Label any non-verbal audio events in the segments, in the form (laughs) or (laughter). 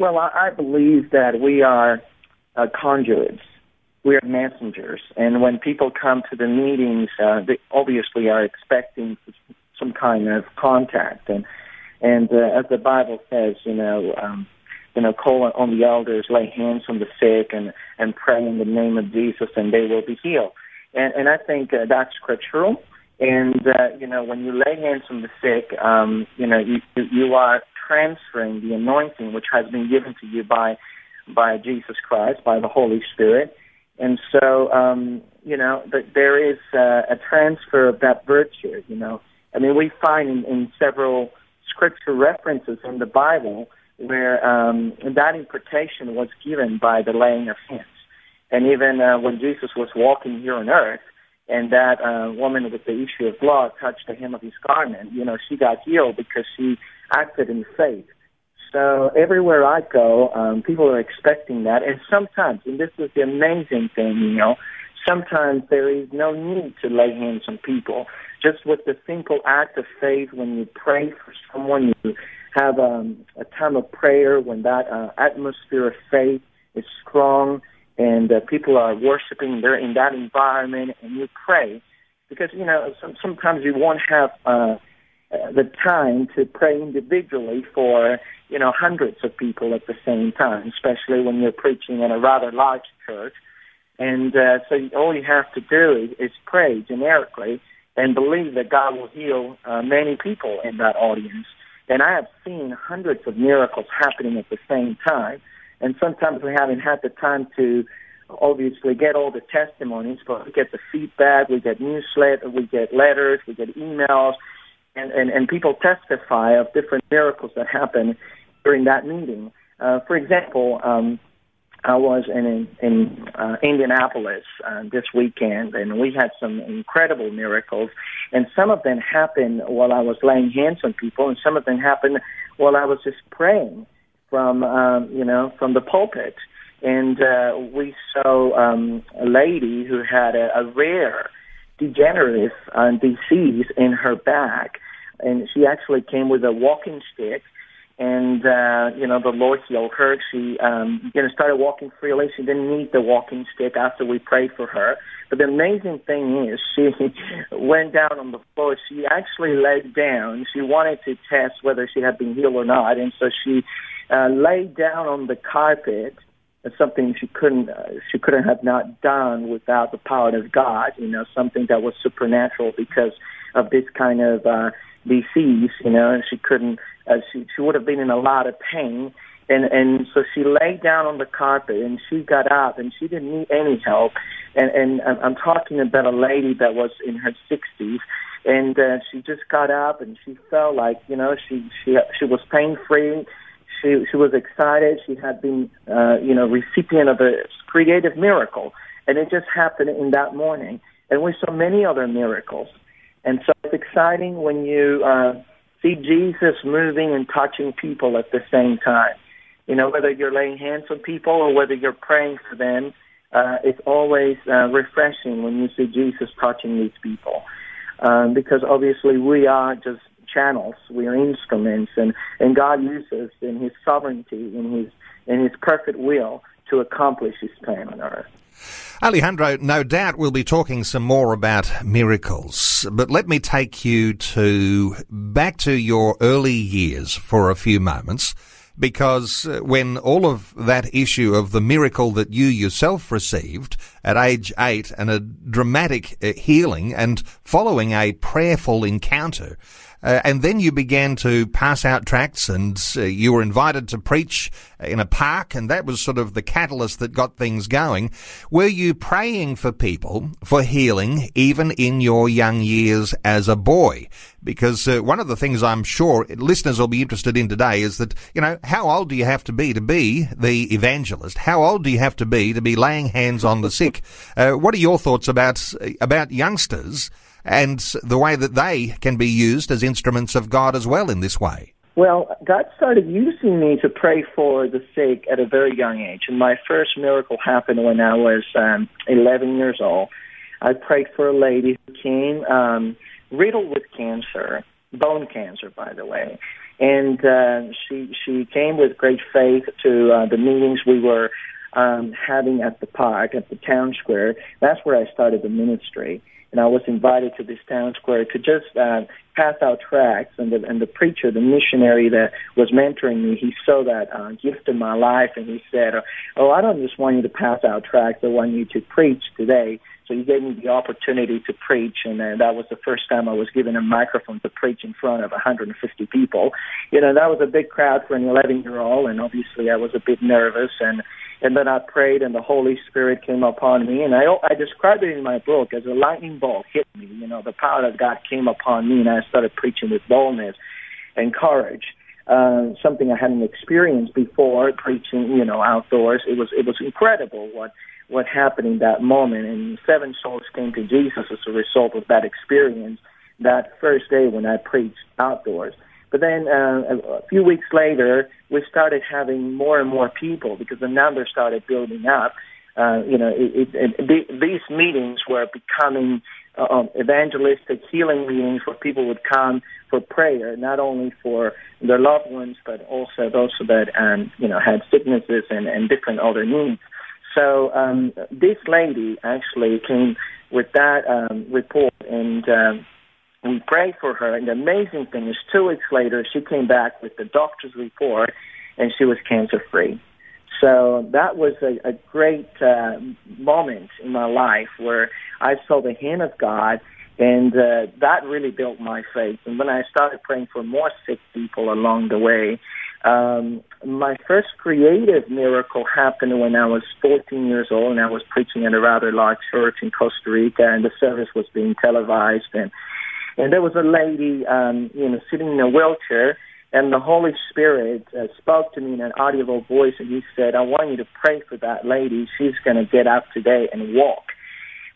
Well, I, I believe that we are uh, conduits. We are messengers. And when people come to the meetings, uh, they obviously are expecting some kind of contact. And, and uh, as the Bible says, you know, um, you know, call on the elders, lay hands on the sick, and, and pray in the name of Jesus, and they will be healed. And, and I think uh, that's scriptural. And uh, you know, when you lay hands on the sick, um, you know, you you are transferring the anointing which has been given to you by by Jesus Christ, by the Holy Spirit. And so, um, you know, that there is uh, a transfer of that virtue. You know, I mean, we find in, in several scripture references in the Bible where um, that impartation was given by the laying of hands. And even uh, when Jesus was walking here on earth, and that uh, woman with the issue of blood touched the hem of his garment. You know, she got healed because she acted in faith. So everywhere I go, um, people are expecting that, and sometimes, and this is the amazing thing, you know, sometimes there is no need to lay hands on people. Just with the simple act of faith, when you pray for someone, you have um, a time of prayer when that uh, atmosphere of faith is strong and uh, people are worshiping. They're in that environment, and you pray because you know some, sometimes you won't have uh, uh, the time to pray individually for you know hundreds of people at the same time, especially when you're preaching in a rather large church. And uh, so all you have to do is, is pray generically and believe that God will heal uh, many people in that audience. And I have seen hundreds of miracles happening at the same time and sometimes we haven't had the time to obviously get all the testimonies, but we get the feedback, we get newsletters, we get letters, we get emails, and, and, and people testify of different miracles that happen during that meeting. Uh, for example, um, I was in in uh, Indianapolis uh, this weekend, and we had some incredible miracles. And some of them happened while I was laying hands on people, and some of them happened while I was just praying from um, you know from the pulpit, and uh, we saw um, a lady who had a, a rare degenerative uh, disease in her back, and she actually came with a walking stick. And uh, you know the Lord healed her. She um, you know started walking freely. She didn't need the walking stick after we prayed for her. But the amazing thing is, she (laughs) went down on the floor. She actually laid down. She wanted to test whether she had been healed or not, and so she uh, lay down on the carpet. It's something she couldn't uh, she couldn't have not done without the power of God. You know, something that was supernatural because of this kind of uh, disease. You know, and she couldn't. Uh, she she would have been in a lot of pain. And and so she lay down on the carpet and she got up and she didn't need any help. And and I'm talking about a lady that was in her 60s and uh, she just got up and she felt like you know she she she was pain free she she was excited. She had been, uh, you know, recipient of a creative miracle, and it just happened in that morning. And we saw many other miracles, and so it's exciting when you uh, see Jesus moving and touching people at the same time. You know, whether you're laying hands on people or whether you're praying for them, uh, it's always uh, refreshing when you see Jesus touching these people. Um, because obviously we are just channels. We are instruments, and, and God uses in His sovereignty, in His in His perfect will, to accomplish His plan on earth. Alejandro, no doubt we'll be talking some more about miracles, but let me take you to back to your early years for a few moments, because uh, when all of that issue of the miracle that you yourself received at age eight and a dramatic uh, healing and following a prayerful encounter. Uh, and then you began to pass out tracts and uh, you were invited to preach in a park and that was sort of the catalyst that got things going. Were you praying for people for healing even in your young years as a boy? Because uh, one of the things I'm sure listeners will be interested in today is that, you know, how old do you have to be to be the evangelist? How old do you have to be to be laying hands on the sick? (laughs) Uh, what are your thoughts about, about youngsters and the way that they can be used as instruments of God as well in this way? Well, God started using me to pray for the sick at a very young age. And my first miracle happened when I was um, 11 years old. I prayed for a lady who came um, riddled with cancer, bone cancer, by the way. And uh, she she came with great faith to uh, the meetings we were um, having at the park, at the town square. That's where I started the ministry and I was invited to this town square to just uh, pass out tracts. And the, and the preacher, the missionary that was mentoring me, he saw that uh, gift in my life, and he said, "Oh, I don't just want you to pass out tracts. I want you to preach today." So he gave me the opportunity to preach, and uh, that was the first time I was given a microphone to preach in front of 150 people. You know, that was a big crowd for an 11 year old, and obviously I was a bit nervous. And and then I prayed, and the Holy Spirit came upon me, and I I describe it in my book as a lightning bolt hit me. You know, the power of God came upon me, and I started preaching with boldness and courage. Uh, something I hadn't experienced before, preaching, you know, outdoors. It was it was incredible what what happened in that moment. And seven souls came to Jesus as a result of that experience that first day when I preached outdoors. But then uh, a few weeks later, we started having more and more people because the numbers started building up. Uh, you know, it, it, it, these meetings were becoming um, evangelistic healing meetings where people would come for prayer, not only for their loved ones, but also those that um, you know had sicknesses and, and different other needs. So um, this lady actually came with that um, report, and um, we prayed for her. And the amazing thing is, two weeks later, she came back with the doctor's report, and she was cancer free. So that was a, a great uh, moment in my life where I saw the hand of God, and uh, that really built my faith. And when I started praying for more sick people along the way, um, my first creative miracle happened when I was 14 years old, and I was preaching at a rather large church in Costa Rica, and the service was being televised, and and there was a lady, um, you know, sitting in a wheelchair, and the Holy Spirit uh, spoke to me in an audible voice, and He said, "I want you to pray for that lady. She's going to get up today and walk."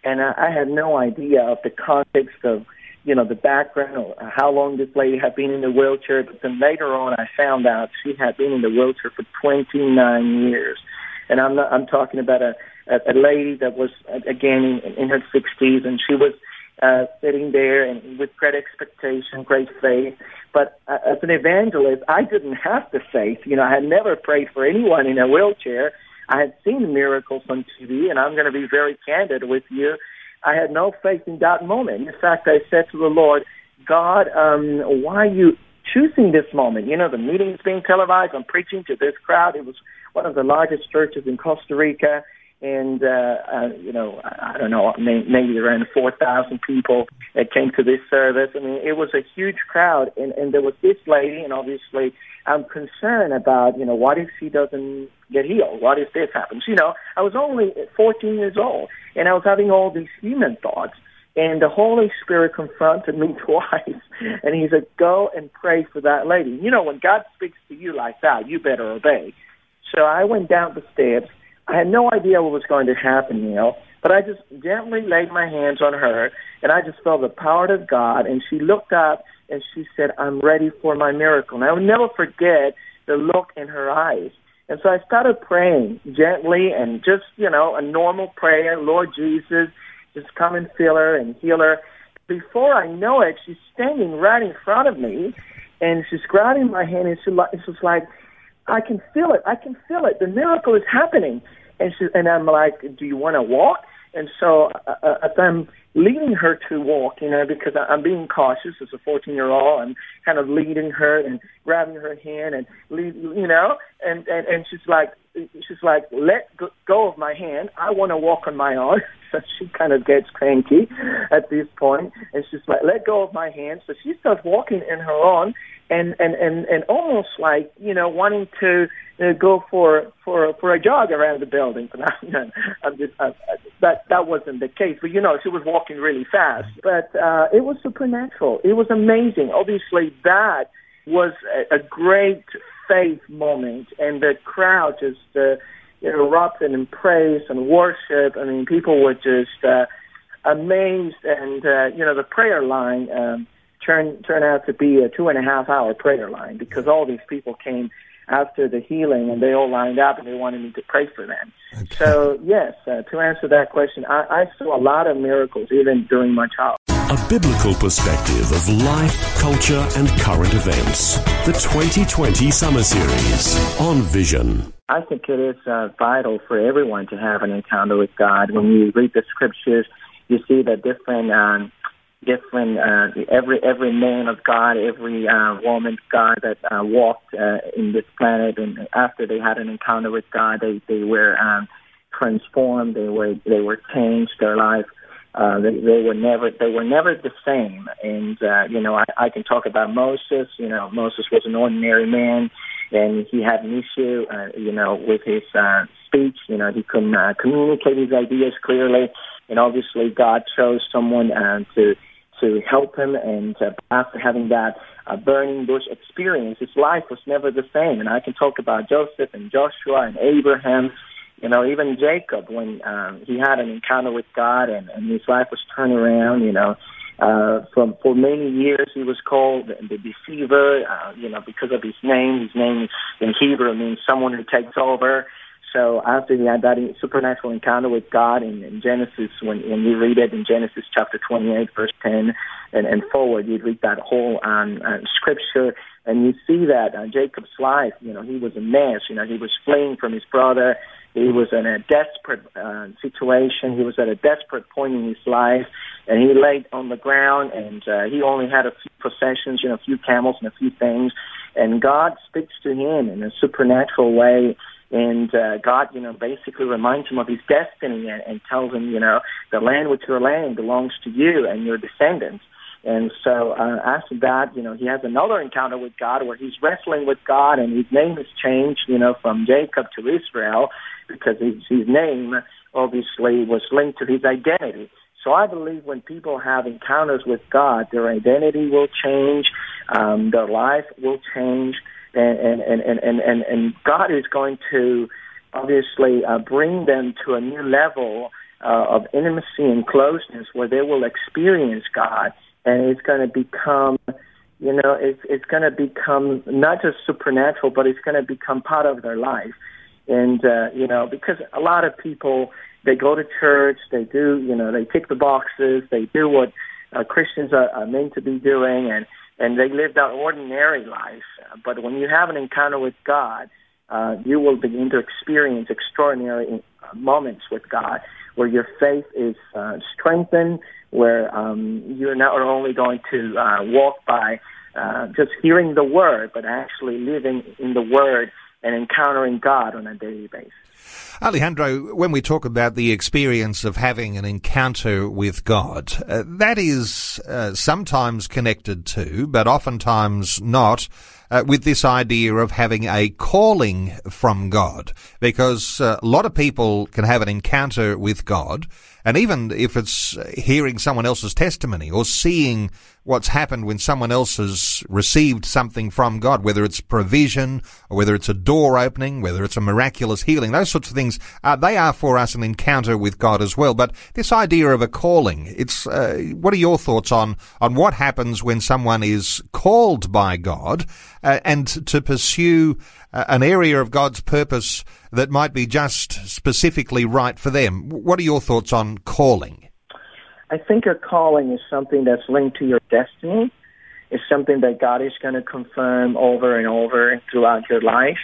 And I, I had no idea of the context of you know, the background or how long this lady had been in the wheelchair. But then later on, I found out she had been in the wheelchair for 29 years. And I'm not, I'm talking about a, a, lady that was, again, in, in her 60s, and she was uh, sitting there and with great expectation, great faith. But uh, as an evangelist, I didn't have the faith. You know, I had never prayed for anyone in a wheelchair. I had seen miracles on TV, and I'm going to be very candid with you. I had no faith in that moment. In fact, I said to the Lord, God, um, why are you choosing this moment? You know, the meeting is being televised. I'm preaching to this crowd. It was one of the largest churches in Costa Rica. And, uh, uh, you know, I, don't know, maybe around 4,000 people that came to this service. I mean, it was a huge crowd. And, and there was this lady, and obviously I'm concerned about, you know, what if she doesn't get healed? What if this happens? You know, I was only 14 years old, and I was having all these human thoughts. And the Holy Spirit confronted me (laughs) twice, and He said, "Go and pray for that lady." You know, when God speaks to you like that, you better obey. So I went down the steps. I had no idea what was going to happen, you know. but I just gently laid my hands on her, and I just felt the power of God. And she looked up and she said, "I'm ready for my miracle." And I will never forget the look in her eyes. And so I started praying gently and just, you know, a normal prayer, Lord Jesus, just come and fill her and heal her. Before I know it, she's standing right in front of me and she's grabbing my hand and she, it's just like, I can feel it. I can feel it. The miracle is happening. And she, and I'm like, do you want to walk? And so uh, uh as I'm leading her to walk, you know, because I'm being cautious as a 14 year old. I'm kind of leading her and grabbing her hand and lead, you know, and, and, and she's like, she's like, let go of my hand. I want to walk on my own. (laughs) So she kind of gets cranky at this point, and she's like, let go of my hand. So she starts walking in her own, and and and and almost like you know wanting to uh, go for for for a jog around the building. But (laughs) I'm, I'm just, uh, that that wasn't the case. But you know, she was walking really fast. But uh, it was supernatural. It was amazing. Obviously, that was a, a great faith moment, and the crowd just uh, erupted in praise and worship. I mean, people were just uh, amazed, and uh, you know, the prayer line um, turned turned out to be a two and a half hour prayer line because all these people came after the healing, and they all lined up and they wanted me to pray for them. Okay. So, yes, uh, to answer that question, I, I saw a lot of miracles even during my childhood. A biblical perspective of life, culture, and current events. The 2020 Summer Series on Vision. I think it is uh, vital for everyone to have an encounter with God. When you read the scriptures, you see the different um, different uh, every every man of God, every uh, woman of God that uh, walked uh, in this planet, and after they had an encounter with God, they they were um, transformed. They were they were changed. Their life. Uh, they, they were never they were never the same. And uh, you know, I, I can talk about Moses. You know, Moses was an ordinary man, and he had an issue. Uh, you know, with his uh, speech. You know, he couldn't uh, communicate his ideas clearly. And obviously, God chose someone uh, to to help him. And uh, after having that uh, burning bush experience, his life was never the same. And I can talk about Joseph and Joshua and Abraham. You know, even Jacob, when um, he had an encounter with God and, and his life was turned around, you know, uh, from for many years he was called the, deceiver, uh, you know, because of his name. His name in Hebrew means someone who takes over. So after he had that supernatural encounter with God in, in Genesis, when, when you read it in Genesis chapter 28, verse 10 and, and forward, you read that whole um, uh, scripture and you see that uh, Jacob's life, you know, he was a mess. You know, he was fleeing from his brother. He was in a desperate uh, situation. He was at a desperate point in his life, and he laid on the ground, and uh, he only had a few possessions, you know, a few camels and a few things. And God speaks to him in a supernatural way and uh, God, you know, basically reminds him of his destiny and, and tells him, you know, the land which your land belongs to you and your descendants. And so uh, after that, you know, he has another encounter with God where he's wrestling with God, and his name is changed, you know, from Jacob to Israel because his, his name obviously was linked to his identity. So I believe when people have encounters with God, their identity will change, um, their life will change, and and and and and, and God is going to obviously uh, bring them to a new level uh, of intimacy and closeness where they will experience God, and it's going to become, you know, it's it's going to become not just supernatural, but it's going to become part of their life, and uh, you know, because a lot of people they go to church, they do, you know, they tick the boxes, they do what uh, Christians are, are meant to be doing, and and they live an ordinary life. But when you have an encounter with God, uh, you will begin to experience extraordinary uh, moments with God where your faith is uh, strengthened, where um, you're not only going to uh, walk by uh, just hearing the word, but actually living in the word and encountering God on a daily basis. Alejandro, when we talk about the experience of having an encounter with God, uh, that is uh, sometimes connected to, but oftentimes not, uh, with this idea of having a calling from God. Because uh, a lot of people can have an encounter with God, and even if it's hearing someone else's testimony or seeing what's happened when someone else has received something from God, whether it's provision or whether it's a door opening, whether it's a miraculous healing, those sorts of things, uh, they are for us an encounter with God as well. But this idea of a calling, it's, uh, what are your thoughts on, on what happens when someone is called by God uh, and to pursue uh, an area of God's purpose that might be just specifically right for them? What are your thoughts on calling? I think a calling is something that's linked to your destiny. It's something that God is going to confirm over and over throughout your life.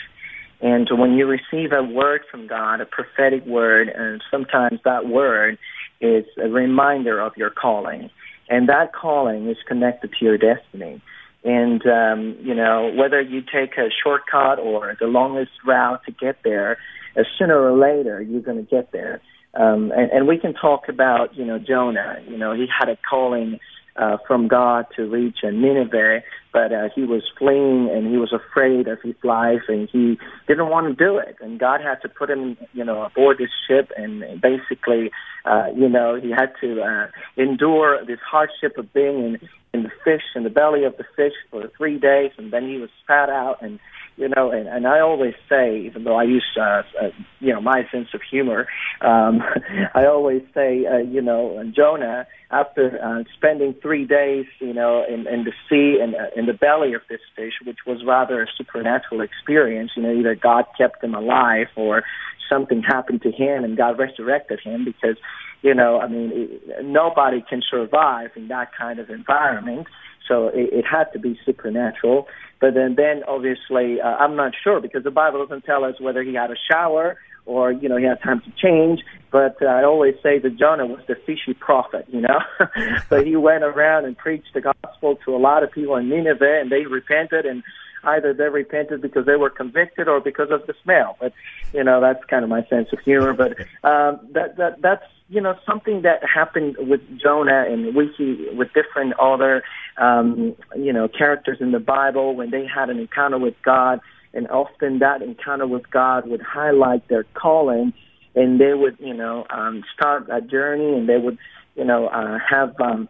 And when you receive a word from God, a prophetic word, and sometimes that word is a reminder of your calling. And that calling is connected to your destiny. And, um, you know, whether you take a shortcut or the longest route to get there, uh, sooner or later you're going to get there. Um, and, and we can talk about, you know, Jonah. You know, he had a calling uh, from God to reach Nineveh, but uh, he was fleeing and he was afraid of his life and he didn't want to do it. And God had to put him, you know, aboard this ship and basically, uh, you know, he had to uh, endure this hardship of being in, in the fish, in the belly of the fish for three days, and then he was spat out and you know, and, and I always say, even though I use, uh, uh, you know, my sense of humor, um, (laughs) I always say, uh, you know, Jonah, after uh, spending three days, you know, in, in the sea and uh, in the belly of this fish, which was rather a supernatural experience, you know, either God kept him alive or something happened to him and God resurrected him because, you know, I mean, it, nobody can survive in that kind of environment. So it, it had to be supernatural. But then, then obviously, uh, I'm not sure because the Bible doesn't tell us whether he had a shower or you know he had time to change. But uh, I always say that Jonah was the fishy prophet, you know. (laughs) so he went around and preached the gospel to a lot of people in Nineveh, and they repented, and either they repented because they were convicted or because of the smell. But you know that's kind of my sense of humor. But um, that that that's you know something that happened with Jonah, and see with different other um, you know characters in the Bible when they had an encounter with God, and often that encounter with God would highlight their calling, and they would you know um, start a journey, and they would you know uh, have um,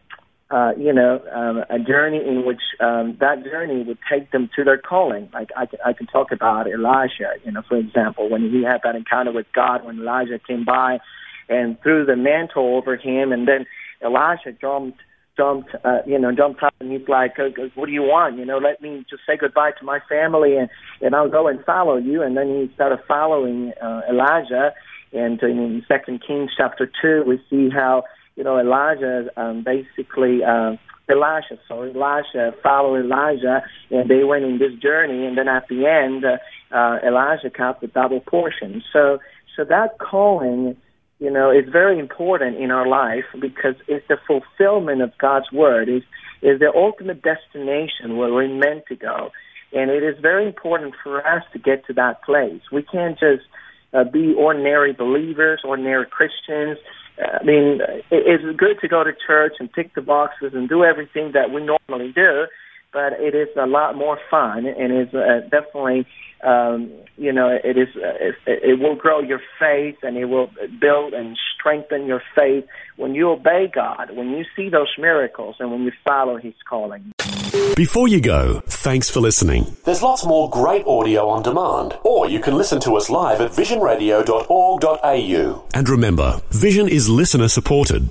uh, you know, um, a journey in which um, that journey would take them to their calling. Like I, I can talk about Elijah, you know, for example, when he had that encounter with God, when Elijah came by and threw the mantle over him, and then Elijah jumped, jumped, uh, you know, jumped up, and he's like, uh, "What do you want? You know, let me just say goodbye to my family, and and I'll go and follow you." And then he started following uh, Elijah. And in Second Kings chapter two, we see how you know, Elijah um, basically, uh, Elisha, sorry, Elisha followed Elijah, and they went in this journey, and then at the end, uh, uh, Elijah got the double portion. So, so that calling, you know, is very important in our life because it's the fulfillment of God's word. is is the ultimate destination where we're meant to go, and it is very important for us to get to that place. We can't just uh, be ordinary believers, ordinary Christians I mean, it's good to go to church and tick the boxes and do everything that we normally do, but it is a lot more fun and is uh, definitely, um, you know, it is. Uh, it, it will grow your faith and it will build and strengthen your faith when you obey God, when you see those miracles, and when you follow His calling. Before you go, thanks for listening. There's lots more great audio on demand, or you can listen to us live at visionradio.org.au. And remember, Vision is listener supported.